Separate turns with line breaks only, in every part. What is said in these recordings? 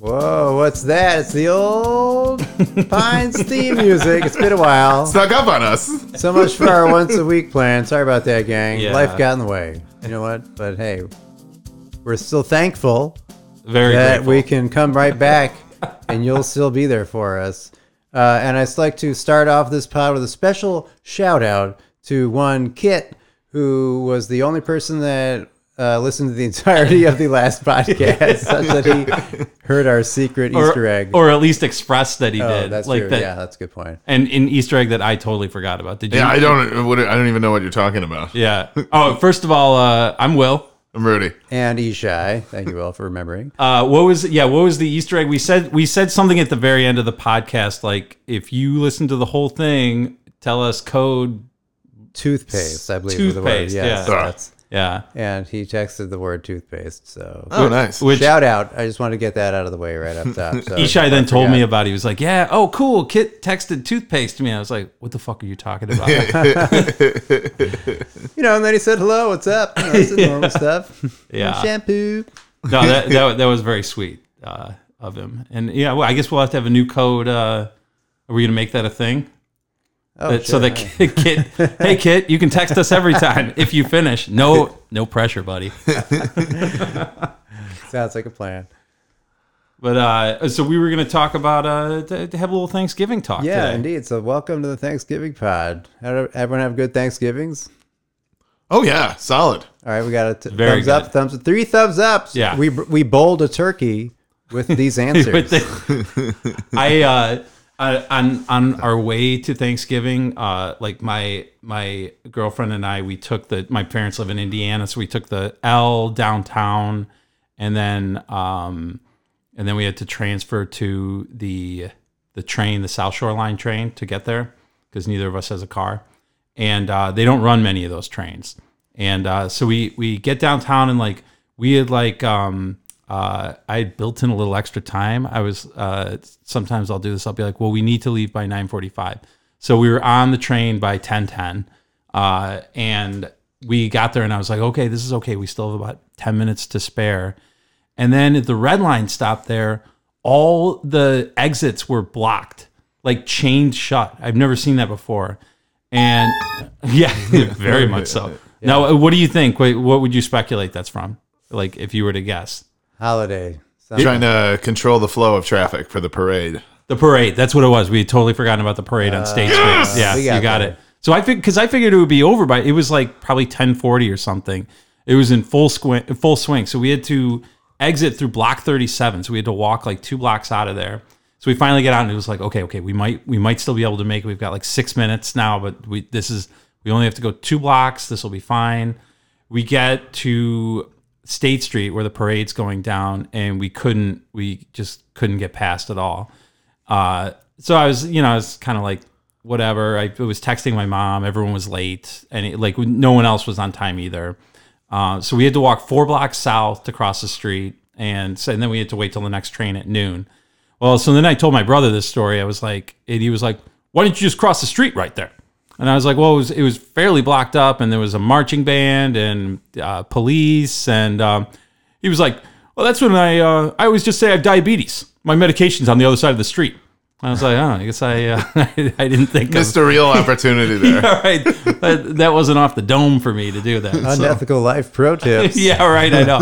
Whoa, what's that? It's the old Pines theme music. It's been a while.
Snuck up on us.
So much for our once a week plan. Sorry about that, gang.
Yeah.
Life got in the way. You know what? But hey, we're still thankful
Very
that
grateful.
we can come right back and you'll still be there for us. Uh, and I'd like to start off this pod with a special shout out to one Kit, who was the only person that uh, listened to the entirety of the last podcast, such that he heard our secret
or,
Easter egg.
or at least expressed that he
oh,
did.
that's
like
true.
that,
yeah, that's a good point.
and an Easter egg that I totally forgot about. Did you?
Yeah, I don't. What, I don't even know what you're talking about.
Yeah. Oh, first of all, uh, I'm Will.
I'm Rudy.
And Ishai, thank you, Will, for remembering.
Uh, what was yeah? What was the Easter egg? We said we said something at the very end of the podcast, like if you listen to the whole thing, tell us code.
Toothpaste, I believe, was the word.
Toothpaste,
Yes,
yeah.
that's,
Yeah.
and he texted the word toothpaste. So
Oh, nice.
Which
shout out! I just wanted to get that out of the way right up top. So
Ishai then told me about. He was like, "Yeah, oh cool." Kit texted toothpaste to me. I was like, "What the fuck are you talking about?"
You know, and then he said, "Hello, what's up?" You know, it's the normal stuff.
Yeah.
shampoo.
no, that, that that was very sweet uh, of him. And yeah, well, I guess we'll have to have a new code. Uh, are we gonna make that a thing?
Oh,
That- so
sure.
that Kit, Kit, hey Kit, you can text us every time if you finish. No, no pressure, buddy.
sounds like a plan.
But uh, so we were gonna talk about uh, to, to have a little Thanksgiving talk.
Yeah,
today.
indeed. So welcome to the Thanksgiving pod. Everyone have good Thanksgivings?
Oh yeah, solid.
All right, we got a t-
Very
thumbs up,
good.
thumbs three thumbs ups.
Yeah.
we we bowled a turkey with these answers.
With the- I uh, uh, on on our way to Thanksgiving, uh, like my my girlfriend and I, we took the my parents live in Indiana, so we took the L downtown, and then um, and then we had to transfer to the the train, the South Shore Line train, to get there because neither of us has a car, and uh, they don't run many of those trains, and uh, so we we get downtown and like we had like um uh, I had built in a little extra time. I was uh, sometimes I'll do this. I'll be like, well, we need to leave by nine forty-five. So we were on the train by ten ten, uh, and we got there, and I was like, okay, this is okay. We still have about ten minutes to spare. And then at the red line stop there, all the exits were blocked, like chained shut. I've never seen that before. And yeah, very much so. Now, what do you think? Wait, what would you speculate that's from? Like, if you were to guess.
Holiday. Sounds-
Trying to control the flow of traffic for the parade.
The parade. That's what it was. We had totally forgotten about the parade on uh, State Street. Yeah,
We got
you got
that.
it. So I figured because I figured it would be over by it was like probably ten forty or something. It was in full squint, full swing. So we had to exit through block thirty seven. So we had to walk like two blocks out of there. So we finally get out and it was like, okay, okay, we might we might still be able to make it. We've got like six minutes now, but we this is we only have to go two blocks. This will be fine. We get to State Street where the parade's going down, and we couldn't we just couldn't get past at all. Uh, so I was, you know, I was kind of like, whatever. I was texting my mom. Everyone was late, and it, like no one else was on time either. Uh, so we had to walk four blocks south to cross the street, and so and then we had to wait till the next train at noon. Well, so then I told my brother this story. I was like, and he was like, "Why didn't you just cross the street right there?" And I was like, "Well, it was it was fairly blocked up, and there was a marching band and uh, police." And um, he was like, "Well, that's when I uh, I always just say I have diabetes. My medication's on the other side of the street." I was like, "Oh, I guess I uh, I didn't think of
Missed a real opportunity there.
all right, that, that wasn't off the dome for me to do that." so-
Unethical life pro tips.
yeah, right. I know.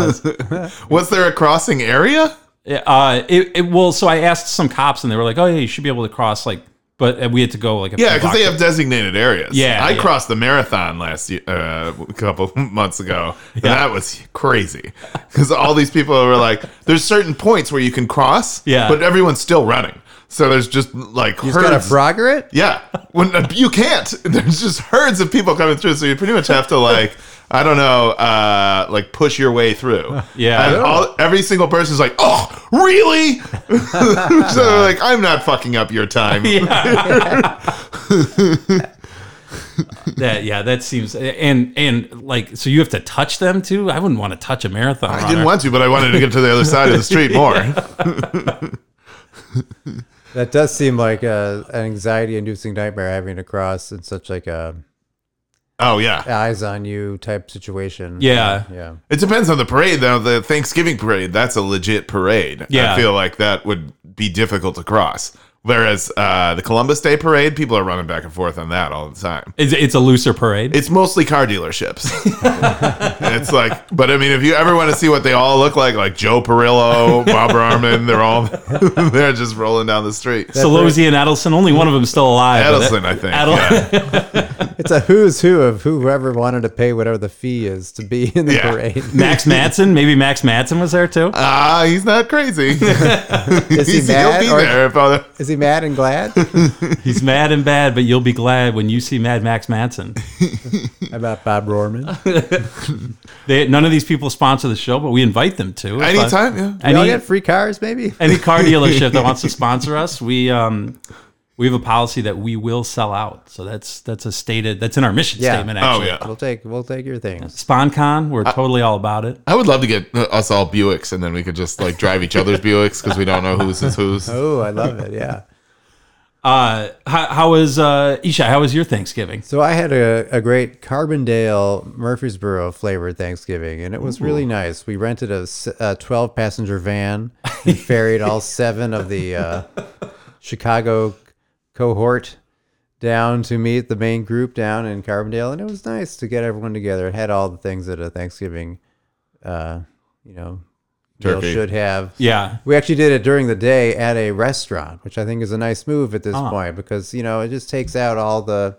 Was there a crossing area?
Uh, it, it well, so I asked some cops, and they were like, "Oh, yeah, you should be able to cross." Like, but uh, we had to go like a
Yeah, because they have designated areas.
Yeah,
I
yeah.
crossed the marathon last year, uh, a couple months ago. And that was crazy because all these people were like, "There's certain points where you can cross,
Yeah.
but everyone's still running." So there's just like
You just gotta
herds.
frogger it.
yeah, when you can't, there's just herds of people coming through. So you pretty much have to like, I don't know, uh, like push your way through.
Yeah.
and all, every single person's like, "Oh, really?" so they're like, "I'm not fucking up your time."
that yeah, that seems and and like so you have to touch them too. I wouldn't want to touch a marathon.
I didn't want to, but I wanted to get to the other side of the street more.
That does seem like a, an anxiety-inducing nightmare having to cross in such like a
Oh yeah.
eyes on you type situation.
Yeah.
Yeah.
It depends on the parade though. The Thanksgiving parade, that's a legit parade.
Yeah.
I feel like that would be difficult to cross. Whereas uh, the Columbus Day parade, people are running back and forth on that all the time.
It's, it's a looser parade.
It's mostly car dealerships. it's like, but I mean, if you ever want to see what they all look like, like Joe Perillo, Bob Rohrman, they're all they're just rolling down the street.
Celozzi and Ettelson. Only one of them still alive. but
Ettelson, I think.
Edel-
Yeah.
It's a who's who of whoever wanted to pay whatever the fee is to be in the
Yeah.
parade.
Max Madsen. Maybe Max Madsen was there too.
Ah, he's not crazy.
Is he
He's, he'll be
Or
there if other.
is he mad and glad?
He's mad and bad, but you'll be glad when you see Mad Max Madsen.
How about Bob Rohrman?
They, none of these people sponsor the show, but we invite them to. If,
Anytime, yeah.
We all
Any,
get free cars, maybe?
any car dealership that wants to sponsor us, we um, we have a policy that we will sell out. So that's that's a stated that's in our mission
Yeah.
statement.
Oh
Actually,
yeah.
We'll take we'll take your things.
SponCon, we're totally all about it.
I would love to get uh, us all Buicks, and then we could just like drive each other's Buicks because we don't know whose is whose.
Oh, I love it. Yeah.
Uh, how, how was uh, Isha? How was your Thanksgiving?
So I had a, a great Carbondale Murphysboro flavored Thanksgiving, and it was really nice. We rented a, s- a 12 passenger van and ferried all seven of the uh, Chicago cohort down to meet the main group down in Carbondale, and it was nice to get everyone together. It had all the things that a Thanksgiving, uh, you know, meal
Turkey.
should have.
Yeah,
We actually did it during the day at a restaurant, which I think is a nice move at this
Ah.
point because you know it just takes out all the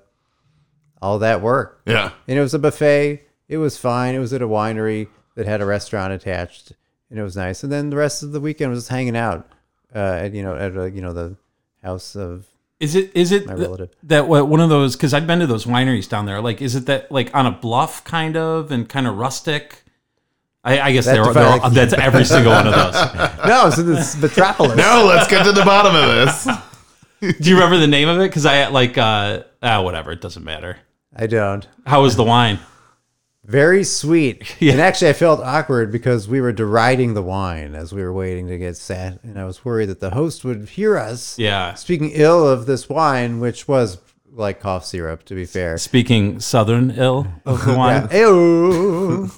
all that work.
Yeah.
And it was a buffet. It was fine. It was at a winery that had a restaurant attached, and it was nice. And then the rest of the weekend was just hanging out, uh, at you know at a, you know the house of
is it is it
my
th-
relative.
that one of those? Because I've been to those wineries down there. Like, is it that like on a bluff kind of and kind of rustic? I, I guess
That
they're, they're, that's every single one of those.
no, so this is Metropolis.
No, let's get to the bottom of this.
Do you remember the name of it? Because I like uh, ah, whatever. It doesn't matter.
I don't.
How was the wine?
Very sweet.
Yeah.
And actually, I felt awkward because we were deriding the wine as we were waiting to get sat, and I was worried that the host would hear us
Yeah.
speaking ill of this wine, which was like cough syrup, to be fair.
Speaking Southern ill of the wine.
Yeah.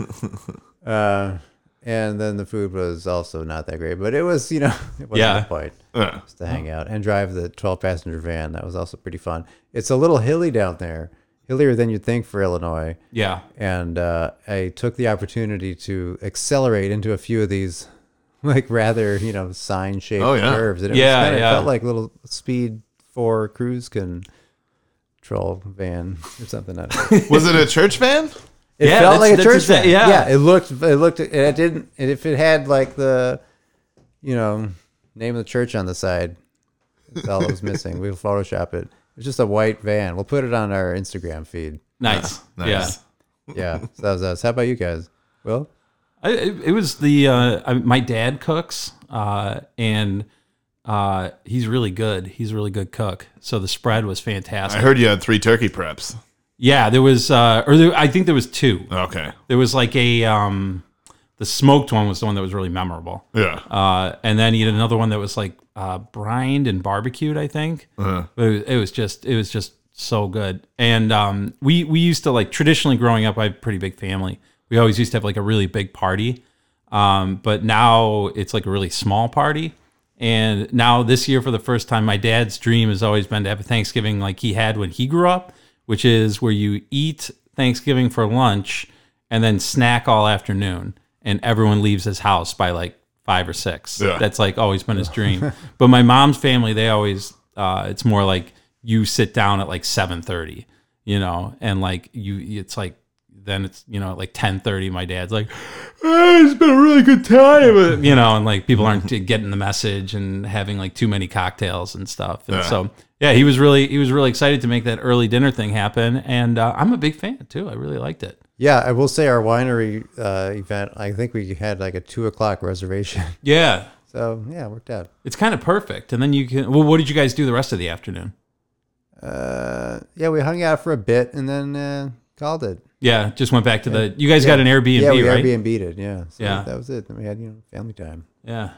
Uh, and then the food was also not that great, but it was, you know, it wasn't
Yeah.
the point
Yeah.
just to hang out and drive the 12 passenger van. That was also pretty fun. It's a little hilly down there, hillier than you'd think for Illinois.
Yeah.
And uh, I took the opportunity to accelerate into a few of these, like rather, you know, sign shaped
Oh, yeah.
curves. And it
Yeah,
was kinda,
yeah.
felt like little speed four cruise control van or something. I don't know.
Was it a church van?
It
Yeah,
felt like a church van.
yeah.
yeah. It looked. It looked. It didn't. If it had like the, you know, name of the church on the side, that's all it was missing. We'll Photoshop it. It's just a white van. We'll put it on our Instagram feed.
Nice.
Nice.
Yeah.
Yeah. so that was us. How about you guys? Well,
I, it, it was the uh, I, my dad cooks, uh, and uh, he's really good. He's a really good cook. So the spread was fantastic.
I heard you had three turkey preps.
yeah, there was, uh, or there, I think there was two.
Okay.
There was like a um, the smoked one was the one that was really memorable.
Yeah.
Uh, and then he had another one that was like uh, brined and barbecued, I think.
Uh-huh.
It was, it was just it was just so good. And um, we we used to like traditionally growing up, I have a pretty big family. We always used to have like a really big party. Um, but now it's like a really small party. And now this year, for the first time, my dad's dream has always been to have a Thanksgiving like he had when he grew up, which is where you eat Thanksgiving for lunch and then snack all afternoon, and everyone leaves his house by like five or six.
Yeah.
That's like always been his dream. but my mom's family, they always, uh, it's more like you sit down at like seven thirty, you know, and like you, it's like then it's you know like ten thirty. My dad's like, "Eh, it's been a really good time, you know, and like people aren't getting the message and having like too many cocktails and stuff. And
Yeah.
so yeah, he was really he was really excited to make that early dinner thing happen, and uh, I'm a big fan too. I really liked it.
Yeah. I will say our winery uh, event. I think we had like a two o'clock reservation.
Yeah,
So yeah, it worked out.
it's kind of perfect. And then you can. Well, what did you guys do the rest of the afternoon?
Uh, yeah, we hung out for a bit and then uh, called it.
Yeah, just went back to the. You guys got an Airbnb,
yeah, we
right?
Airbnb'd it. Yeah. So
Yeah.
That was it. Then we had you know family time,
Yeah,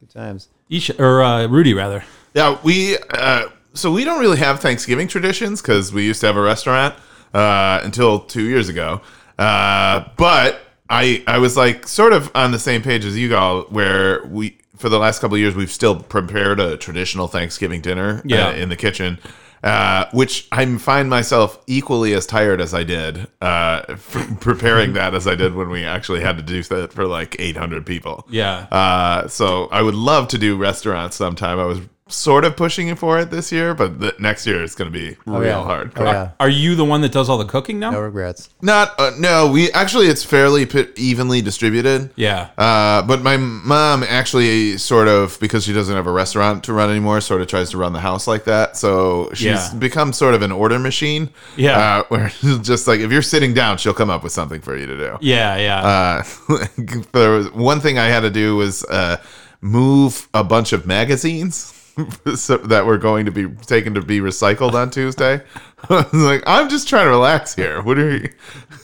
good times.
Each or uh, Rudy rather.
Yeah, we uh, so we don't really have Thanksgiving traditions because we used to have a restaurant. Uh, until two years ago. Uh, but I I was like sort of on the same page as you all, where we for the last couple of years we've still prepared a traditional Thanksgiving dinner
Yeah.
uh, in the kitchen. Uh, which I find myself equally as tired as I did uh, preparing that as I did when we actually had to do that for like 800 people.
Yeah.
Uh, so I would love to do restaurants sometime. I was sort of pushing for it this year, but the, next year it's going to be real
yeah.
hard.
Oh, yeah.
Are you the one that does all the cooking now?
No regrets.
Not uh, no. We actually it's fairly p- evenly distributed.
Yeah.
Uh, but my mom actually sort of because she doesn't have a restaurant to run anymore, sort of tries to run the house like that. So she's
Yeah.
become sort of an order machine.
Yeah.
Uh, where just like if you're sitting down, she'll come up with something for you to do.
Yeah, yeah.
Uh, there was one thing I had to do was uh, move a bunch of magazines so, that were going to be taken to be recycled on Tuesday. I was like, I'm just trying to relax here. What are you?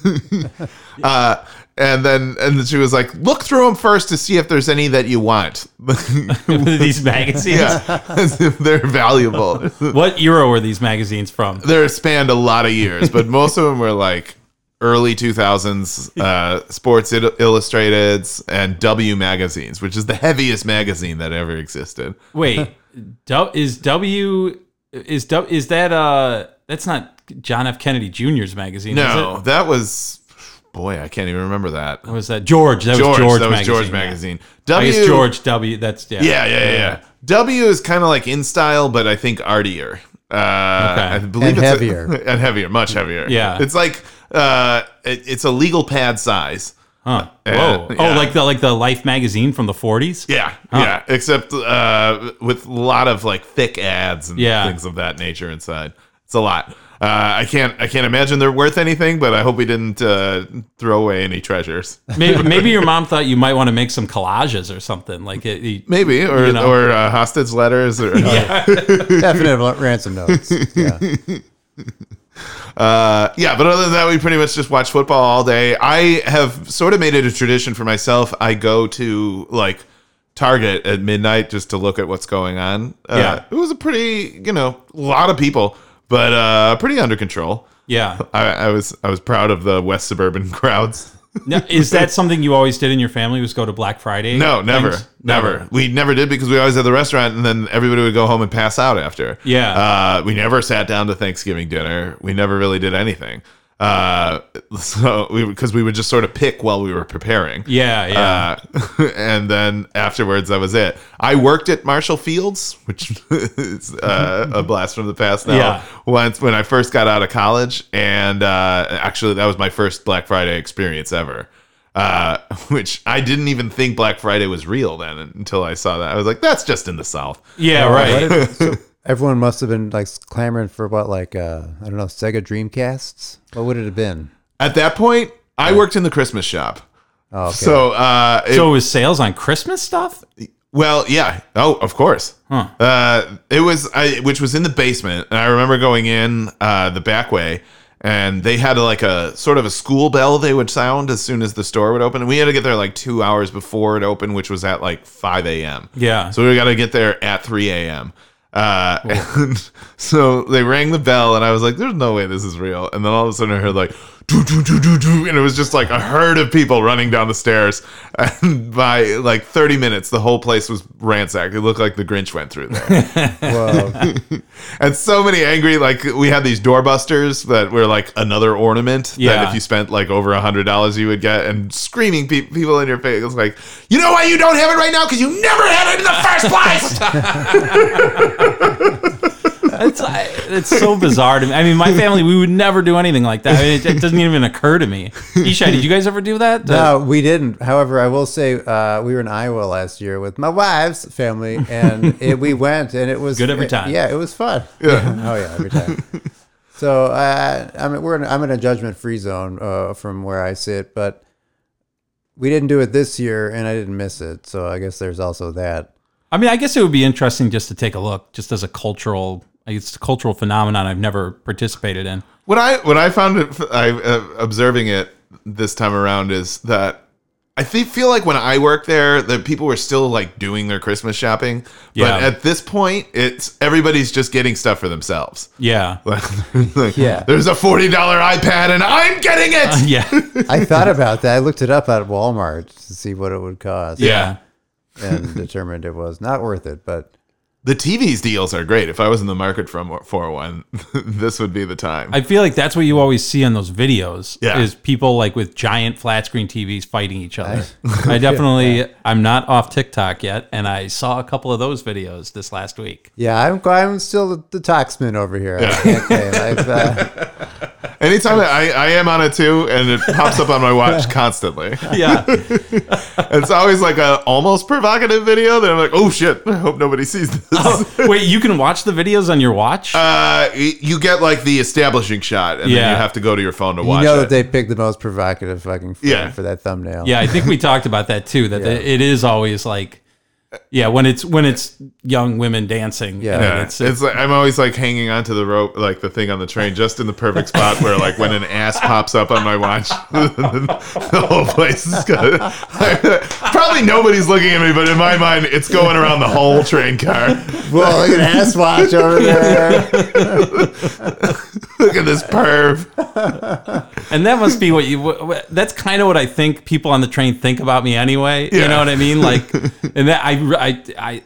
uh, and then and then she was like, look through them first to see if there's any that you want.
these magazines,
yeah, if they're valuable.
What era were these magazines from?
They're spanned a lot of years, but most of them were like early 2000s uh, Sports Il- Illustrated and W magazines, which is the heaviest magazine that ever existed.
Wait, is W is du- is that uh that's not John F. Kennedy Jr.'s magazine?
No,
is
that was boy, I can't even remember that.
it? Or was that George? That
George,
was George.
that was
magazine,
George
yeah.
magazine.
I
W,
guess George W. That's yeah.
Yeah, yeah, yeah, yeah. W is kind of like in style, but I think artier. Uh, I believe
And
it's a-
heavier.
and heavier, much heavier.
Yeah.
it's like uh, it, it's a legal pad size.
Huh.
Uh,
Whoa.
yeah.
Oh, like the like the Life magazine from the 40s.
Yeah, yeah. Except uh, with a lot of like thick ads and
Yeah.
things of that nature inside. It's a lot. Uh, I can't. I can't imagine they're worth anything, but I hope we didn't uh, throw away any treasures.
Maybe, maybe your mom thought you might want to make some collages or something. Like it, it-
Maybe, or
You know.
or uh, hostage letters, or
Definite ransom notes. Yeah.
Uh, yeah, but other than that, we pretty much just watch football all day. I have sort of made it a tradition for myself. I go to like Target at midnight just to look at what's going on. Uh,
Yeah.
it was a pretty, you know, a lot of people, but uh, pretty under control.
yeah.
I, I was I was proud of the West suburban crowds.
Now, is that something you always did in your family? Was go to Black Friday?
No, never,
things?
never. We never did because we always had the restaurant, and then everybody would go home and pass out after.
Yeah.
Uh, we never sat down to Thanksgiving dinner. We never really did anything. Uh, so we because we would just sort of pick while we were preparing.
Yeah, yeah.
Uh, and then afterwards, that was it. I worked at Marshall Fields, which is uh, a blast from the past now.
Yeah.
Once when I first got out of college, and uh, actually that was my first Black Friday experience ever. Uh, which I didn't even think Black Friday was real then until I saw that. I was like, that's just in the South.
yeah,
What
right.
so everyone must have been like clamoring for what, like uh, I don't know, Sega Dreamcasts. What would it have been?
At that point, I worked in the Christmas shop.
Oh, okay.
So, uh, it-
So it was sales on Christmas stuff?
Well, yeah. Oh, of course.
Huh.
Uh, it was, I, which was in the basement, and I remember going in uh, the back way, and they had like a sort of a school bell they would sound as soon as the store would open, and we had to get there like two hours before it opened, which was at like five a.m.
Yeah.
So we got to get there at three a.m. Uh, and so they rang the bell, and I was like, "There's no way this is real." And then all of a sudden, I heard like, doo, doo, doo, doo, doo, and it was just like a herd of people running down the stairs. And by like 30 minutes, the whole place was ransacked. It looked like the Grinch went through there, and so many angry. Like we had these doorbusters that were like another ornament that
Yeah.
if you spent like over a hundred dollars, you would get, and screaming pe- people in your face. It was like, you know why you don't have it right now? Because you never had it in the first place.
It's it's so bizarre to me. I mean, my family we would never do anything like that. I mean, it, it doesn't even occur to me. Ishai, did you guys ever do that?
No, we didn't. However, I will say uh, we were in Iowa last year with my wife's family, and it, we went, and it was
Good every time.
yeah, it was fun.
Yeah.
oh yeah, every time. so uh, I mean, we're in, I'm in a judgment free zone uh, from where I sit, but we didn't do it this year, and I didn't miss it. So I guess there's also that.
I mean, I guess it would be interesting just to take a look, just as a cultural. It's a cultural phenomenon I've never participated in.
what I what I found it, I uh, observing it this time around is that I thi- feel like when I worked there, that people were still like doing their Christmas shopping.
Yeah.
But at this point, it's everybody's just getting stuff for themselves.
Yeah.
Like,
Yeah.
There's a forty dollar iPad, and I'm getting it.
Yeah.
I thought about that. I looked it up at Walmart to see what it would cost.
yeah.
and determined it was not worth it. But
The TV's deals are great. If I was in the market for for one, this would be the time.
I feel like that's what you always see on those videos.
Yeah.
Is people like with giant flat screen TVs fighting each other. I definitely, I'm not off TikTok yet, and I saw a couple of those videos this last week.
yeah, I'm I'm still the, the taxman over here. I can't claim. I've, uh,
Anytime I, I am on it too, and it pops up on my watch constantly.
Yeah.
It's always like a almost provocative video that I'm like, oh shit, I hope nobody sees this.
Wait, you can watch the videos on your watch?
Uh, you get like the establishing shot, and then you have to go to your phone to watch it.
you know
it.
that they picked the most provocative fucking
Yeah.
for that thumbnail.
yeah, I think we talked about that too. That the, it is always like, yeah, when it's when it's young women dancing.
Yeah.
I mean,
Yeah,
it's,
it's, like I'm always like hanging onto the rope, like the thing on the train, just in the perfect spot where, like, when an ass pops up on my watch, the whole place is good. Probably nobody's looking at me, but in my mind, it's going around the whole train car.
Well, look at ass watch over there.
Look at this perv.
and that must be what you. wh- wh- That's kind of what I think people on the train think about me anyway. You know what I mean? Like, and that I I I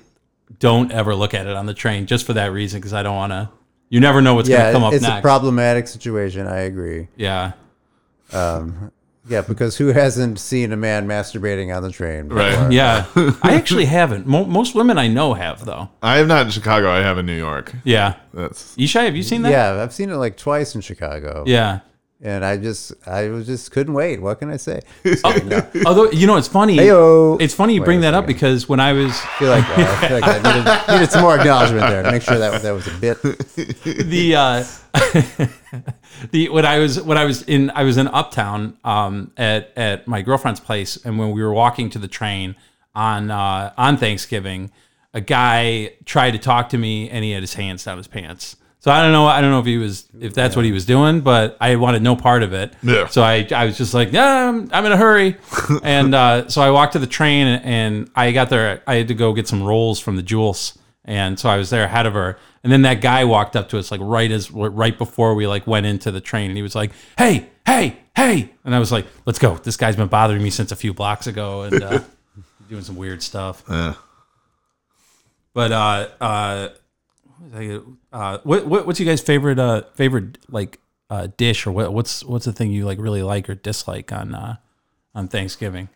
don't ever look at it on the train just for that reason because I don't want to. You never know what's
Yeah,
gonna come up
it's
next.
a problematic situation. I agree.
yeah.
Um, yeah, because who hasn't seen a man masturbating on the train?
Right.
Yeah, I actually haven't. Mo- most women I know have though.
I have not in Chicago. I have in New York.
Yeah,
That's
Ishai, have you seen that?
Yeah, I've seen it like twice in Chicago.
yeah.
And I just, I was just couldn't wait. What can I say?
Although you know, it's funny.
Heyo.
It's funny you bring that up because when I was
I feel like, uh, I feel like I needed, needed some more acknowledgement there to make sure that that was a bit.
the uh the when I was when I was in I was in Uptown um at at my girlfriend's place and when we were walking to the train on uh on Thanksgiving a guy tried to talk to me and he had his hands down his pants. So I don't know I don't know if he was if that's what he was doing but I wanted no part of it.
Yeah.
So I I was just like, "Yeah, I'm, I'm in a hurry." and uh so I walked to the train and, and I got there I had to go get some rolls from the Jewels and so I was there ahead of her. And then that guy walked up to us like right as right before we like went into the train, and he was like, "Hey, hey, hey!" And I was like, "Let's go." This guy's been bothering me since a few blocks ago, and uh, doing some weird stuff.
Yeah.
But uh, uh, what, was I- uh, what, what what's you guys' favorite uh favorite like uh dish or what what's what's the thing you like really like or dislike on uh on Thanksgiving?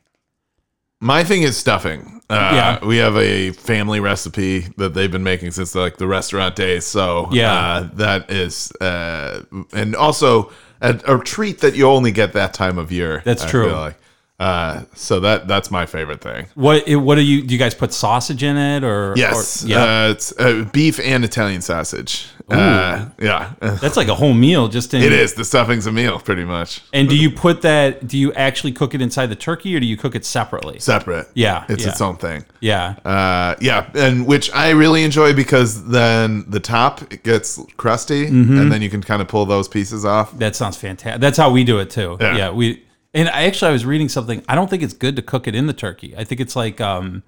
My thing is stuffing. Uh,
Yeah.
we have a family recipe that they've been making since like the restaurant days. So
Yeah.
uh, that is, uh, and also a, a treat that you only get that time of year.
That's
I
true.
like. Uh, so that that's my favorite thing.
What what do you do? You guys put sausage in it or
Yes,
Or, yeah,
uh, it's uh, beef and Italian sausage. Uh, yeah,
that's like a whole meal just in
it is. The stuffing's a meal, pretty much
And do you put that? Do you actually cook it inside the turkey, or do you cook it separately?
separate.
Yeah,
it's
yeah.
its own thing.
Yeah,
Uh, yeah, and which I really enjoy because then the top it gets crusty,
Mm-hmm.
and then you can kind of pull those pieces off.
that sounds fantastic. That's how we do it too.
Yeah.
Yeah, we. And I actually I was reading something. I don't think it's good to cook it in the turkey. I think it's like um,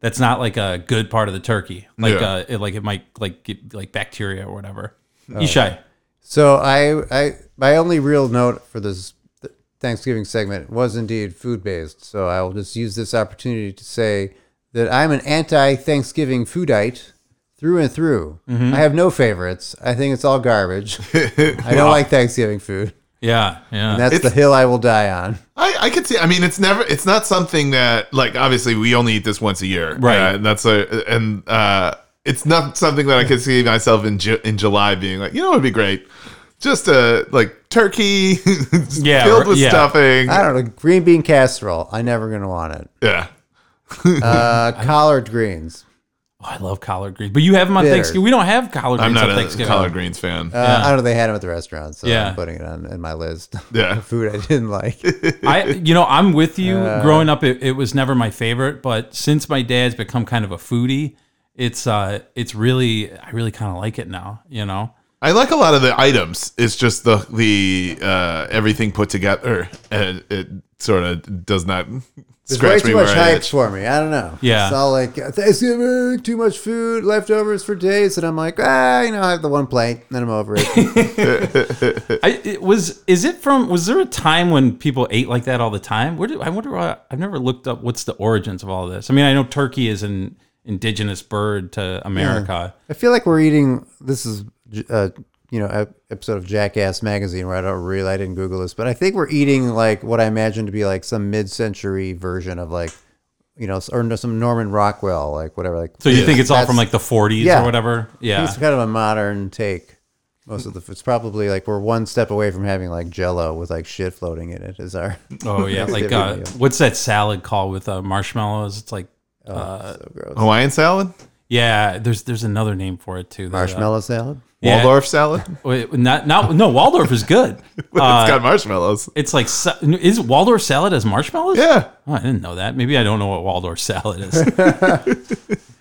that's not like a good part of the turkey. Like
Yeah.
uh, it, like it might like get like bacteria or whatever.
Oh.
Ishai.
So I, I, my only real note for this Thanksgiving segment was indeed food based. So I will just use this opportunity to say that I'm an anti-Thanksgiving foodite through and through.
Mm-hmm.
I have no favorites. I think it's all garbage. I don't like Thanksgiving food.
Yeah, yeah.
That's the hill I will die on.
I, I could see. I mean, it's never. It's not something that like obviously we only eat this once a year,
Right.
Uh, and that's a and uh, it's not something that I could see myself in Ju- in July being like, you know, it'd be great, just a like turkey,
Yeah,
filled with
yeah.
stuffing,
I don't know. Green bean casserole. I'm never gonna want it.
yeah.
Uh, collard greens.
Oh, I love collard greens, but you have them on
Bitter.
Thanksgiving. We don't have collard greens I'm
not
on
a
Thanksgiving.
collard greens fan.
Uh, I don't know. They had them at the restaurant, so
Yeah.
I'm putting it on in my list.
Yeah.
food I didn't like.
I, you know, I'm with you.
Uh.
Growing up, it, it was never my favorite, but since my dad's become kind of a foodie, it's uh, it's really, I really kind of like it now. You know,
I like a lot of the items. It's just the the uh, everything put together. And it sort of does not
There's way
scratch me
too
where
much
I
hype
itch.
for me. I don't know.
Yeah.
It's all like Thanksgiving, too much food, leftovers for days, and I'm like, ah, you know, I have the one plate, and then I'm over it.
I, it was is it from was there a time when people ate like that all the time? Where do I wonder? why- I've never looked up what's the origins of all this. I mean, I know turkey is an indigenous bird to America.
I feel like we're eating. This is, uh, you know, ep- episode of Jackass magazine where I don't really, I didn't Google this, but I think we're eating like what I imagine to be like some mid-century version of like, you know, or some Norman Rockwell, like whatever. Like,
So you think it's all from like the 40s
Yeah.
or whatever? Yeah.
It's kind of a modern take. Most of the it's probably like we're one step away from having like Jello with like shit floating in it. Is our
Oh yeah, like uh, what's that salad called with uh, marshmallows? It's like
so gross.
Hawaiian salad,
yeah. There's there's another name for it too. that, uh,
Marshmallow salad.
Yeah.
Waldorf salad.
wait, not not no Waldorf is good.
it's
Uh,
got marshmallows.
it's like sa- is Waldorf salad as marshmallows?
Yeah,
Oh, I didn't know that. Maybe I don't know what Waldorf salad is.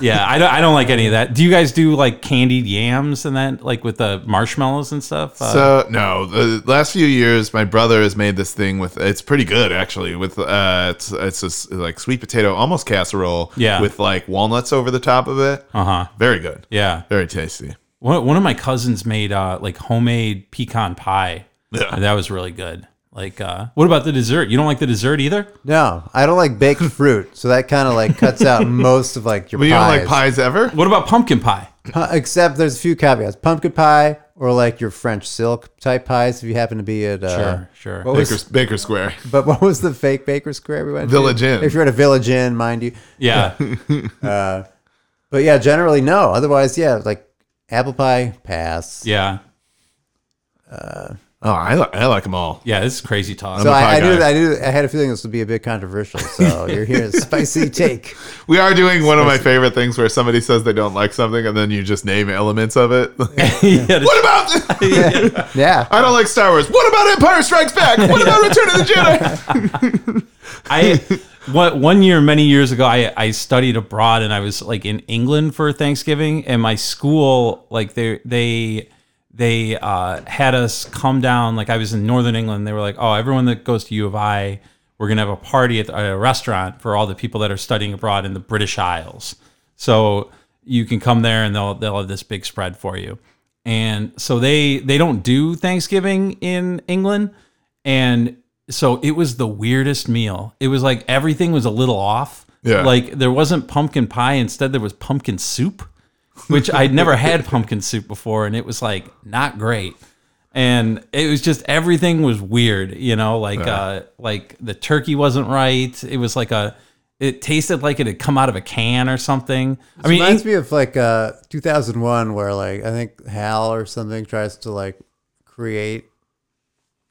yeah, I don't. I don't like any of that. Do you guys do like candied yams and that, like with the marshmallows and stuff? Uh,
So no, the last few years, my brother has made this thing with. It's pretty good actually. With uh, it's it's a like sweet potato, almost casserole.
Yeah.
with like walnuts over the top of it.
uh huh.
Very good.
Yeah.
Very tasty.
One, one of my cousins made uh, like homemade pecan pie.
Yeah.
That was really good. Like, uh, what about the dessert? You don't like the dessert either?
No, I don't like baked fruit, so that kind of like cuts out most of like your
But you don't like pies ever?
What about pumpkin pie?
Pu- Except there's a few caveats: pumpkin pie or like your French silk type pies. If you happen to be at uh,
Sure, sure.
What was,
Baker, Baker Square.
but what was the fake Baker Square we went to?
Village Inn.
If you're at a Village Inn, mind you.
Yeah.
But yeah, generally no. Otherwise, yeah, like apple pie, pass.
yeah.
Oh, I, li- I like them all.
Yeah. This is crazy talk.
So
a pie
I, I knew. I knew I had a feeling this would be a bit controversial. So you're here, spicy take.
We are doing one of my favorite things where somebody says they don't like something and then you just name elements of it.
yeah,
what about?
Yeah,
I don't like Star Wars. What about Empire Strikes Back? What about Return of the Jedi?
I one one year many years ago I, I studied abroad and I was like in England for Thanksgiving and my school like they they they uh, had us come down. Like I was in northern England. They were like oh everyone that goes to U of I we're gonna have a party at a restaurant for all the people that are studying abroad in the British Isles. So you can come there and they'll they'll have this big spread for you. And so they they don't do Thanksgiving in England. And so it was the weirdest meal. It was like everything was a little off.
Yeah.
Like there wasn't pumpkin pie, instead there was pumpkin soup, which I'd never had pumpkin soup before and it was like not great. And it was just everything was weird, you know, like uh like the turkey wasn't right. It was like a it tasted like it had come out of a can or something. I mean, It
reminds me of like uh 2001 where like I think Hal or something tries to like create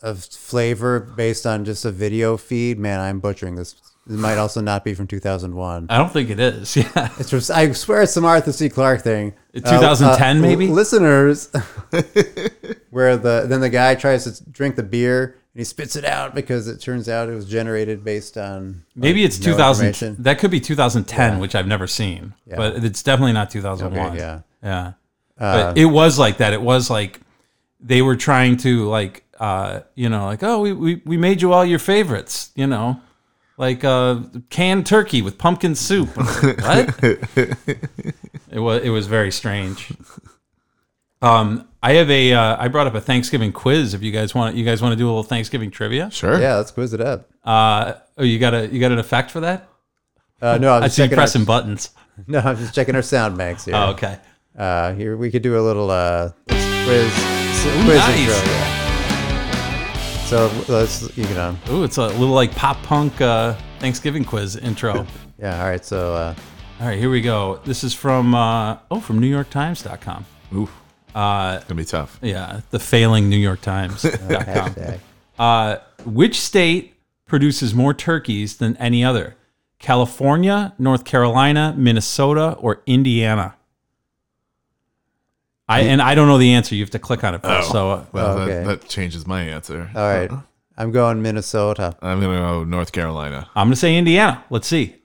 a flavor based on just a video feed. Man, I'm butchering this. It might also not be from 2001.
I don't think it is. Yeah.
It's just, I swear it's some Arthur C. Clarke thing. Uh,
2010 maybe?
Listeners, where the then the guy tries to drink the beer and he spits it out because it turns out it was generated based on
Maybe
like,
it's
no
2000. That could be 2010, which I've never seen, yeah. but it's definitely not 2001.
Okay, yeah.
yeah. but it was like that. It was like they were trying to like, uh, you know, like oh, we, we we made you all your favorites, you know, like uh, canned turkey with pumpkin soup. Like, what? it was it was very strange. Um, I have a uh, I brought up a Thanksgiving quiz. If you guys want, you guys want to do a little Thanksgiving trivia?
Sure.
Yeah, let's quiz it up.
Uh, oh, you got a you got an effect for that?
Uh, no, I'm
I
just
see you
checking
pressing
our,
buttons.
No, I'm just checking our sound banks here.
Oh, okay.
Uh, here we could do a little uh, quiz, quiz
nice.
intro. Yeah. So let's you know.
Ooh, it's a little like pop punk uh, Thanksgiving quiz intro.
Yeah. All right. So uh,
All right, here we go. This is from uh, oh from NewYorkTimes.com.
Ooh,
Uh,
it's gonna be tough.
yeah, the failing New York Times. uh, which state produces more turkeys than any other? California, North Carolina, Minnesota, or Indiana? I and I don't know the answer. You have to click on it first.
Oh.
So uh,
Well,
Okay.
that, that changes my answer.
All right. I'm going Minnesota.
I'm gonna go North Carolina.
I'm gonna say Indiana. Let's see.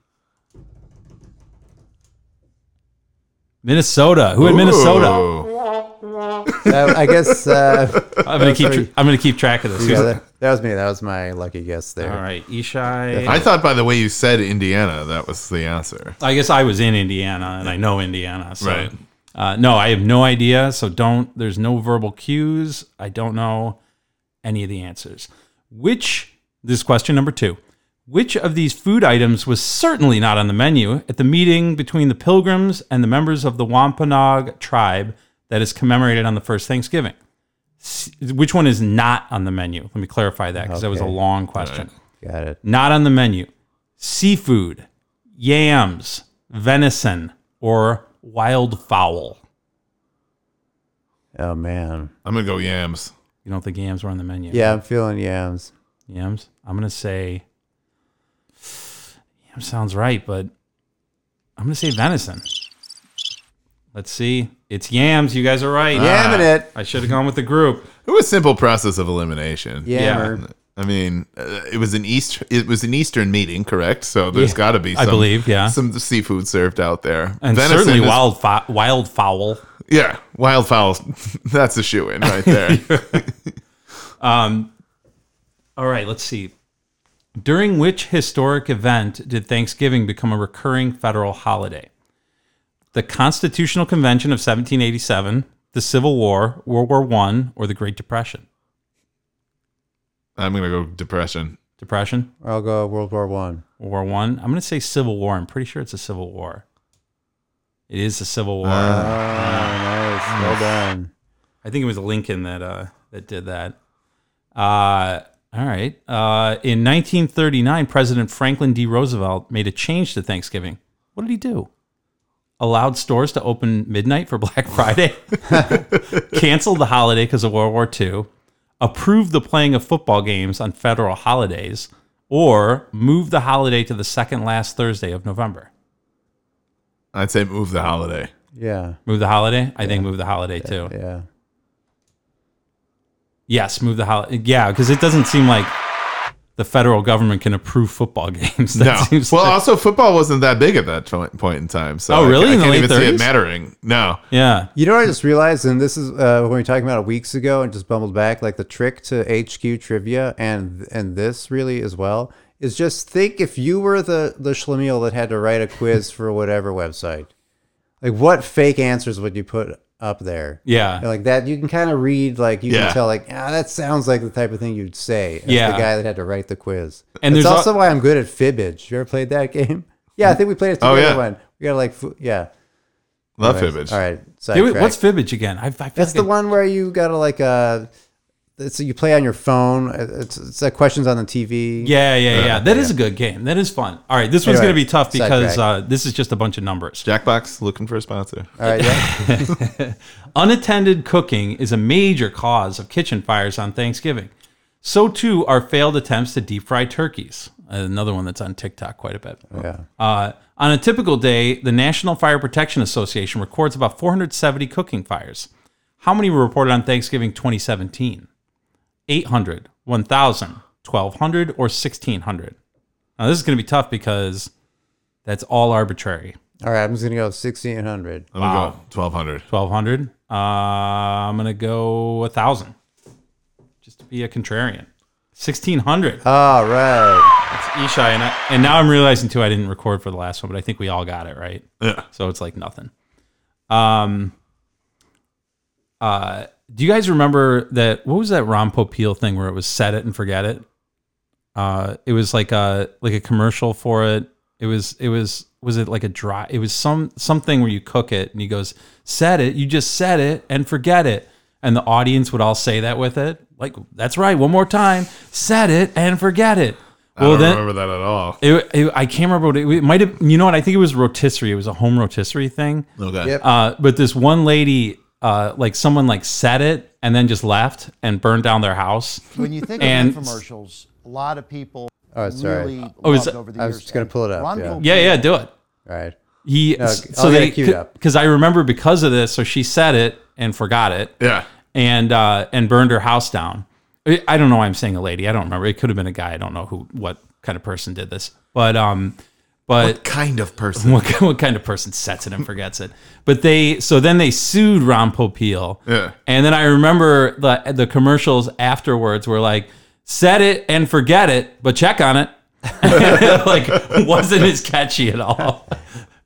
Minnesota. Who had Minnesota?
Ooh.
Uh, I guess. Uh,
I'm gonna keep.
sorry.
Tr- I'm gonna keep track of this.
yeah, that, that was me. That was my lucky guess there.
All right, Ishai.
I thought by the way you said Indiana, that was the answer.
I guess I was in Indiana and I know Indiana. So.
Right.
Uh, no, I have no idea. So don't. There's no verbal cues. I don't know any of the answers. Which this is question number two. Which of these food items was certainly not on the menu at the meeting between the Pilgrims and the members of the Wampanoag tribe that is commemorated on the first Thanksgiving? Which one is not on the menu? Let me clarify that because that was a long question.
Got it.
Not on the menu. Seafood, yams, venison, or wild fowl.
Oh man.
I'm gonna go yams.
You don't think yams were on the menu?
Yeah, I'm feeling yams.
Yams. I'm gonna say yam sounds right, but I'm gonna say venison. Let's see. It's yams. You guys are right.
Yamming ah. it.
I should have gone with the group.
It was simple process of elimination.
Yammer.
I mean, uh, it was an east. It was an Eastern meeting, correct? So there's
Yeah,
got to be, some, I
believe, yeah.
some seafood served out there,
And
Venison
certainly
is-
wild fo- wild fowl.
Yeah, wildfowl. That's a shoe in right there.
um, All right, let's see. During which historic event did Thanksgiving become a recurring federal holiday? The Constitutional Convention of 1787, the Civil War, World War One, or the Great Depression?
I'm gonna go depression.
Depression,
I'll go World War One.
World War One. I'm going to say Civil War. I'm pretty sure it's a Civil War. It is the Civil War.
Oh, nice. Well done.
I think it was Lincoln that uh, that did that. Uh, all right. Uh, in 1939, President Franklin D. Roosevelt made a change to Thanksgiving. What did he do? Allowed stores to open midnight for Black Friday, canceled the holiday because of World War II, approved the playing of football games on federal holidays, or move the holiday to the second last Thursday of November.
I'd say move the holiday.
Yeah.
Move the holiday? I think move the holiday too.
Yeah.
Yes, move the holiday. Yeah, because it doesn't seem like the federal government can approve football games. That
No.
seems
well,
like-
also football wasn't that big at that point point in time. So
Oh, really?
I,
in
can't
late
even see
30s?
it mattering. No.
yeah.
You know what I just realized, and this is uh, when we were talking about it weeks ago, and just bumbled back. Like the trick to HQ trivia, and and this really as well is just think if you were the the schlemiel that had to write a quiz for whatever website, like what fake answers would you put up there?
Yeah.
Like that, you can kind of read, like you
Yeah.
can tell, like ah, that sounds like the type of thing you'd say.
Yeah.
the guy that had to write the quiz.
And
And
there's
there's
al-
also why I'm good at fibbage. You ever played that game? Yeah, I think we played it
Oh,
together
yeah.
one. We got like, fu- yeah.
Love
Anyways,
fibbage.
All right.
Hey, what's fibbage again? I, I
That's
like
the one where you gotta like uh, it's you play on your phone. It's it's like questions on the TV.
Yeah, yeah, yeah. That is a good game. That is fun. All right, this one's
Anyway,
going to be tough because uh, this is just a bunch of numbers.
Jackbox looking for a sponsor.
All right. Yeah.
Unattended cooking is a major cause of kitchen fires on Thanksgiving. So too are failed attempts to deep fry turkeys. Another one that's on TikTok quite a bit.
yeah.
Uh, on a typical day, the National Fire Protection Association records about 470 cooking fires. How many were reported on Thanksgiving 2017? 800, 1,000, 1,200, or 1,600? Now, this is going to be tough because that's all arbitrary.
All right. I'm just gonna go sixteen hundred.
I'm gonna go twelve hundred.
1,200. Uh, I'm going to go 1,000 just to be a contrarian. 1,600.
All right.
It's Ishai. And, I, and now I'm realizing, too, I didn't record for the last one, but I think we all got it right.
Yeah.
so it's like nothing. Um, uh, do you guys remember that? What was that Ron Popeil thing where it was set it and forget it? Uh, it was like a like a commercial for it. It was it was was it like a dry? It was some something where you cook it and he goes set it. You just set it and forget it, and the audience would all say that with it. Like that's right. One more time, set it and forget it.
I don't remember that at all.
It, it, I can't remember what it, it might have. You know what? I think it was rotisserie. It was a home rotisserie thing.
Okay.
Yep.
Uh, but this one lady, uh, like someone like said it and then just left and burned down their house.
When you think
And-
of infomercials, a lot of people
Oh, sorry.
really
Oh, is
loved over the
I
years.
was just gonna pull it up,
Ron
yeah.
Yeah, yeah, do it.
All right.
He
No,
so
I'll get
they
it queued up.
because I remember because of this. So she said it and forgot it.
Yeah.
and uh, and burned her house down. I I don't know why I'm saying a lady. I don't remember. It could have been a guy. I don't know who what kind of person did this. But um, but
What kind of person?
what, what kind of person sets it and forgets it? But they so then they sued Ron Popeil.
Yeah.
And then I remember the the commercials afterwards were like, set it and forget it, but check on it. like wasn't as catchy at all.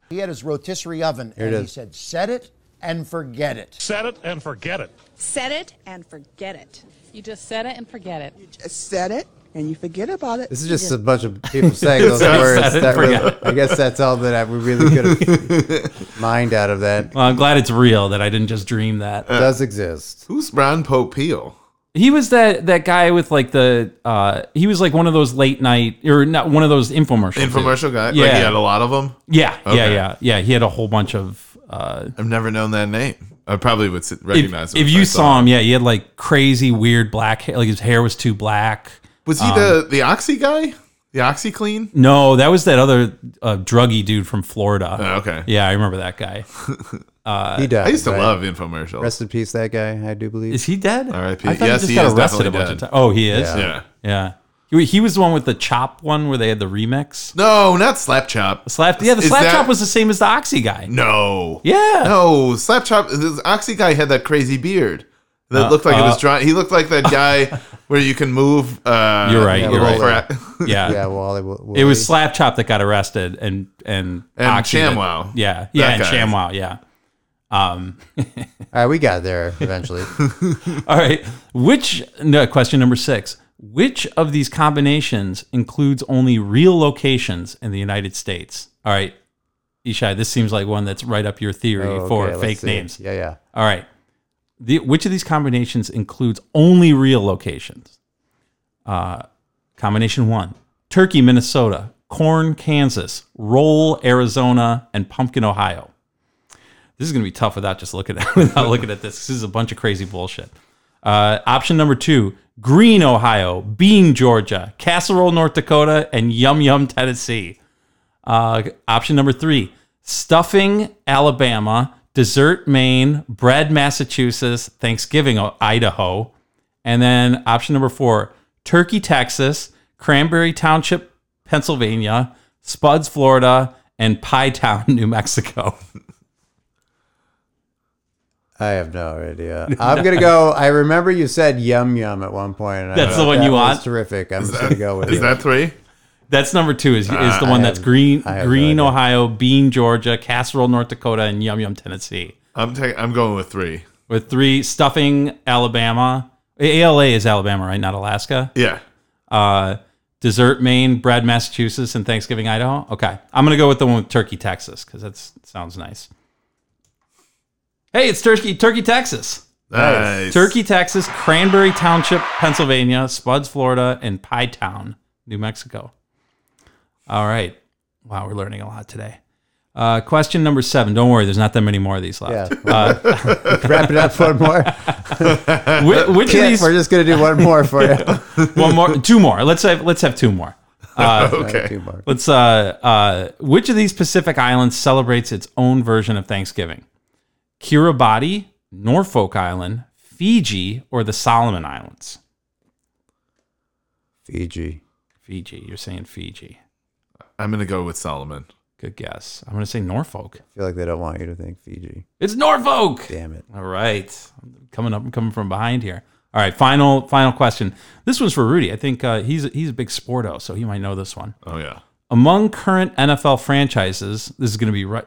He had his rotisserie oven, and he said, "Set it and forget it."
Set it and forget it.
Set it and forget it.
You just set it and forget it.
You Just set it and you forget about it.
This is just a bunch of people saying those
Set
words.
and
That really,
forget
I guess that's all that I, we really could have mined out of that.
Well, I'm glad it's real that I didn't just dream that.
does exist.
Who's Ron Popeil?
He was that that guy with like the uh he was like one of those late night or not one of those infomercial
Infomercial guy?
Yeah.
Like he had a lot of them?
Yeah, yeah,
Okay.
yeah, yeah. He had a whole bunch of. Uh,
I've never known that name. I probably would s-
if
recognize him
if
I
you saw him, yeah, he had like crazy weird black hair. Like his hair was too black.
Was he the, the Oxy guy? The OxiClean?
No, that was that other uh, druggy dude from Florida.
Oh, okay.
Yeah, I remember that guy.
he died.
I used to
right?
love infomercials.
Rest in peace, that guy. I do believe.
Is he dead?
R.I.P..
I
Yes,
he just
he
got
is
arrested a
definitely
bunch of
dead.
times. Oh, he is.
Yeah.
yeah.
Yeah. He, he was the one with the chop one where they had the remix.
No, not Slap Chop.
Slap. Yeah, the
Is
slap
that-
chop was the same as the Oxy guy.
No.
Yeah.
No, Slap Chop. This Oxy guy had that crazy beard that
Uh,
looked like it was drawn. He looked like that guy where you can move. Uh,
You're right,
the
you're
right.
frat-
Yeah.
yeah, Wally. Wo-
It was
Wooly.
Slap Chop that got arrested and and
And
Oxy that-
ShamWow.
Yeah, yeah,
That
and
guy.
ShamWow. Yeah. Um.
All right, we got there eventually.
All right. Which no, question number six? Which of these combinations includes only real locations in the United States? All right, Ishai, this seems like one that's right up your theory
Oh,
for
okay, let's
fake
see.
names.
Yeah, yeah.
All right. The, which of these combinations includes only real locations? Uh, combination one Turkey, Minnesota, Corn, Kansas, Roll, Arizona, and Pumpkin, Ohio. This is going to be tough without just looking at without looking at this. This is a bunch of crazy bullshit. Uh, option number two: Green, Ohio, Bean, Georgia, Casserole, North Dakota, and Yum Yum, Tennessee. Uh, option number three: Stuffing, Alabama, Dessert, Maine, Bread, Massachusetts, Thanksgiving, uh, Idaho, and then option number four: Turkey, Texas, Cranberry Township, Pennsylvania, Spuds, Florida, and Pie Town, New Mexico.
I have no idea. I'm gonna go. I remember you said yum yum at one point.
That's the one
that
you
was
want?
Terrific. I'm just gonna go with
Is
it.
that three?
That's number two. Is, is the
I
one that's
have-
green,
I have no
green,
idea.
Ohio, Bean, Georgia, Casserole, North Dakota, and Yum Yum, Tennessee.
I'm taking. I'm going with three.
With three, stuffing, Alabama. ALA is Alabama, right? Not Alaska.
Yeah.
Uh, dessert, Maine, bread, Massachusetts, and Thanksgiving, Idaho. Okay, I'm gonna go with the one with Turkey, Texas, because that sounds nice. Hey, it's Turkey, Turkey, Texas.
Nice.
Turkey, Texas, Cranberry Township, Pennsylvania, Spuds, Florida, and Pie Town, New Mexico. All right. Wow, we're learning a lot today. Uh, question number seven. Don't worry, there's not that many more of these
Yeah.
left. Uh,
Wrap it up one more.
which, which of these?
we're just gonna do one more for you.
One more, two more. Let's have let's have two more.
okay.
Two more.
Let's. Uh, uh, which of these Pacific islands celebrates its own version of Thanksgiving? Kiribati, Norfolk Island, Fiji, or the Solomon Islands?
Fiji.
Fiji. You're saying Fiji.
I'm gonna go with Solomon.
Good guess. I'm going to say Norfolk.
I feel like they don't want you to think Fiji.
It's Norfolk.
Damn it.
All right. I'm coming up. I'm coming from behind here. All right. Final final question. This one's for Rudy. I think uh, he's he's a big sporto, so he might know this one.
Oh yeah.
Among current NFL franchises, this is going to be ra-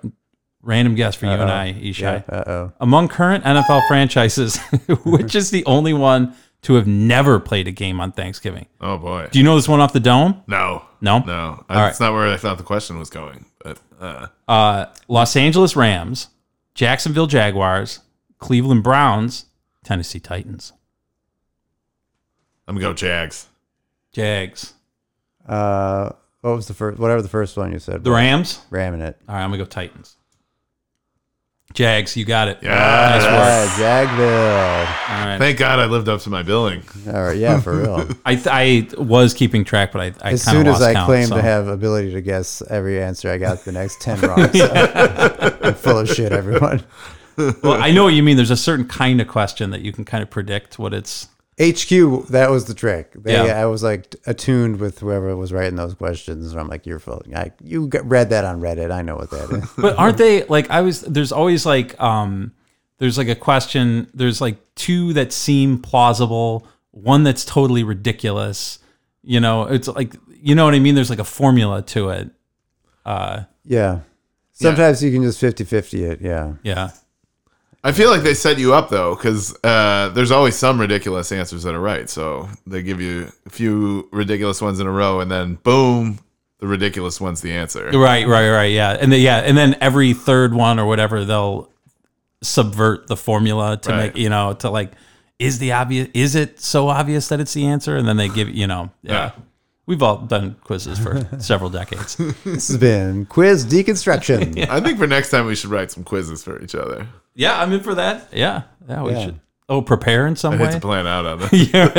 random guess for you and I, Ishai.
Uh oh.
Among current NFL franchises, which is the only one to have never played a game on Thanksgiving?
Oh boy.
Do you know this one off the dome?
no.
No?
No.
right.
That's not where I thought the question was going. But uh,
Uh, Los Angeles Rams, Jacksonville Jaguars, Cleveland Browns, Tennessee Titans.
I'm gonna go Jags.
Jags.
Uh, what was the first? Whatever the first one you said.
The Rams.
Ramming it.
All right, I'm gonna go Titans. Jags, you got it.
Yeah.
Nice work.
Ah, Jagville.
All right.
Thank God I lived up to my billing.
All right. Yeah, for real.
I, I was keeping track, but I, I
As
kind of
soon as
lost
I
count,
claim
so.
to have ability to guess every answer, I got the next ten wrong. So. I'm full of shit, everyone.
Well, I know what you mean. There's a certain kind of question that you can kind of predict what it's.
HQ, that was the trick. They,
Yeah.
I was like attuned with whoever was writing those questions. And I'm like, you're full. I, you got, read that on Reddit. I know what that is.
But aren't they like I was there's always like um there's like a question there's like two that seem plausible, one that's totally ridiculous. You know, it's like you know what I mean? There's like a formula to it. Uh
yeah. Sometimes you can just 50 50 it. Yeah.
yeah.
I feel like they set you up though, because uh, there's always some ridiculous answers that are right. So they give you a few ridiculous ones in a row, and then boom, the ridiculous one's the answer.
Right, right, right. Yeah. And then yeah, and then every third one or whatever they'll subvert the formula to
Right.
make, you know, to like is the obvious is it so obvious that it's the answer and then they give, you know, yeah.
Yeah.
We've all done quizzes for several decades.
This has been Quiz Deconstruction.
I think for next time we should write some quizzes for each other.
Yeah, I'm in for that. Yeah, yeah, we
Yeah.
should. Oh, prepare in some
I hate
way.
to plan out on it.
yeah,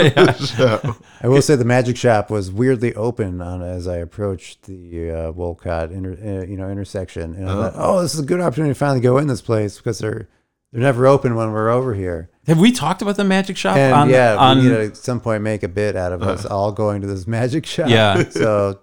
yeah.
I will say the magic shop was weirdly open on as I approached the uh, Wolcott inter, uh, you know intersection, and I thought, oh, this is a good opportunity to finally go in this place because they're they're never open when we're over here.
Have we talked about the magic shop?
And
on,
yeah,
on,
we need to at some point make a bit out of us all going to this magic shop.
Yeah.
so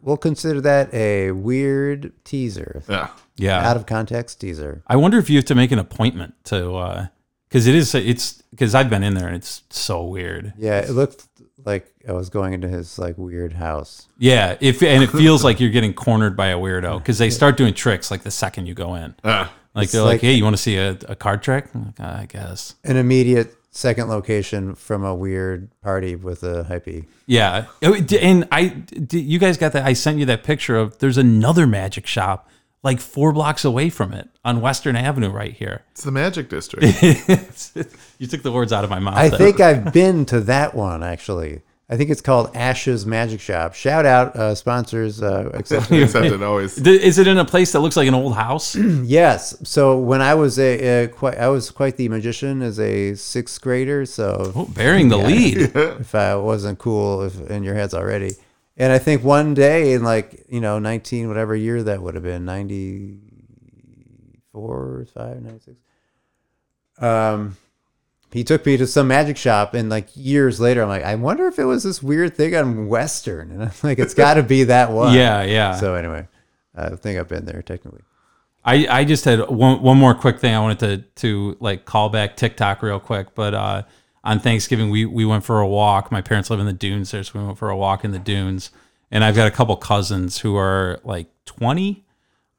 we'll consider that a weird teaser,
Yeah.
Yeah.
out of context teaser.
I wonder if you have to make an appointment to, uh because it is, it's because I've been in there and it's so weird.
Yeah, it looked like I was going into his like weird house.
Yeah, if and it feels like you're getting cornered by a weirdo because they start doing tricks like the second you go in.
Ah.
Like they're
like-
like, "Hey, you want to see a, a card trick?" I'm like, "Ah, I guess.
An immediate second location from a weird party with a hypey.
Yeah, Oh, and I, you guys got that? I sent you that picture of. There's another magic shop like four blocks away from it on Western Avenue, right here.
It's the Magic District.
you took the words out of my mouth.
I
there.
think I've been to that one actually. I think it's called Ash's Magic Shop. Shout out uh, sponsors uh, accepted.
Except it always.
Is it in a place that looks like an old house?
yes. So when I was a, uh quite, I was quite the magician as a sixth grader. So
Oh, bearing the lead.
if I wasn't cool if in your heads already. And I think one day in like, you know, 19, whatever year that would have been, 94, 5, 96. Um, he took me to some magic shop and like years later, I'm like, I wonder if it was this weird thing on Western. And I'm like, it's got to be that one.
Yeah, yeah.
So anyway, I think I've been there technically.
I, I just had one, one more quick thing I wanted to to like call back TikTok real quick. But uh, on Thanksgiving we we went for a walk. My parents live in the dunes there, so we went for a walk in the dunes. And I've got a couple cousins who are like twenty,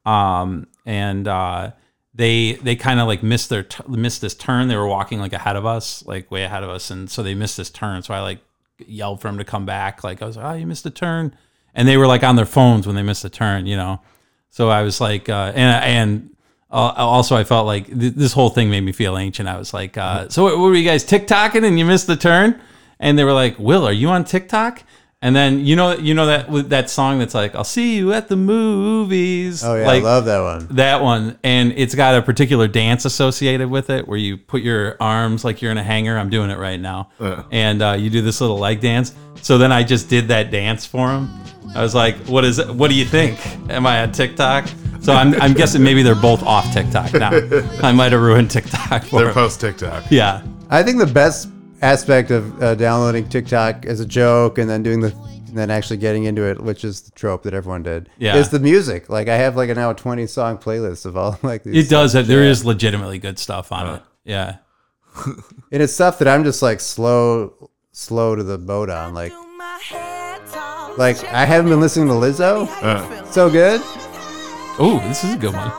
um, and uh, they they kind of like missed their t- missed this turn. They were walking like ahead of us, like way ahead of us, and so they missed this turn. So I like yelled for them to come back. Like I was like, "Oh, you missed a turn," and they were like on their phones when they missed a turn, you know. So I was like, uh, and and uh, also I felt like th- this whole thing made me feel ancient. I was like, uh, so what, what were you guys TikToking and you missed the turn? And they were like, Will, are you on TikTok? And then you know you know that that song that's like, I'll see you at the movies.
Oh yeah,
like,
I love that one.
that one, and it's got a particular dance associated with it, where you put your arms like you're in a hanger. I'm doing it right now, and uh, you do this little leg dance. So then I just did that dance for him. I was like, "What is? What do you think? Am I on TikTok?" So I'm, I'm guessing maybe they're both off TikTok now. I might have ruined TikTok for
They're
them.
post TikTok.
Yeah,
I think the best aspect of uh, downloading TikTok as a joke and then doing the and then actually getting into it, which is the trope that everyone did,
Yeah.
is the music. Like I have like a now a twenty song playlist of all like these.
it does. There is legitimately good stuff on it. Yeah.
and it's stuff that I'm just like slow, slow to the boat on. Like, like I haven't been listening to Lizzo.
Uh,
So good.
Oh, this is a good one.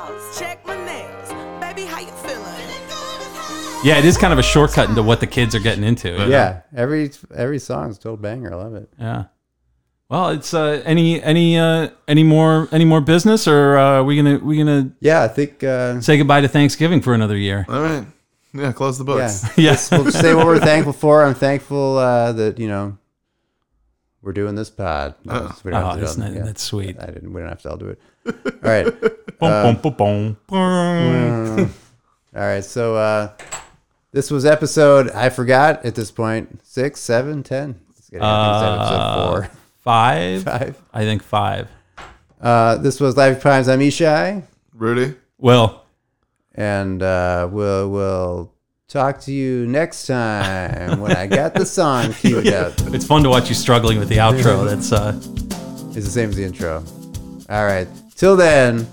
Yeah, it is kind of a shortcut into what the kids are getting into. you know?
Yeah, every every song's total banger. I love it.
Yeah. Well, it's uh, any any uh, any more any more business, or uh, are we gonna we gonna
Yeah, I think. Uh,
say goodbye to Thanksgiving for another year?
all right. Yeah, close the
yeah,
books.
Yes.
we'll say what we're thankful for. I'm thankful uh, that you know we're doing this pod. No, we don't
Oh,
have to do
that's,
it.
not,
Yeah.
that's sweet.
I didn't. We don't have to all do it. All right.
Boom, boom, boom, boom.
All right. So uh, this was episode. I forgot at this point. Six, seven, ten. Let's get it. I think it's episode four,
Five?
five.
I think five.
Uh, this was Laughing Pines. I'm Ishai,
Rudy.
Well,
and uh, we'll we'll talk to you next time when I got the song queued up.
It's fun to watch you struggling with the outro. That's uh
It's the same as the intro. All right. Till then,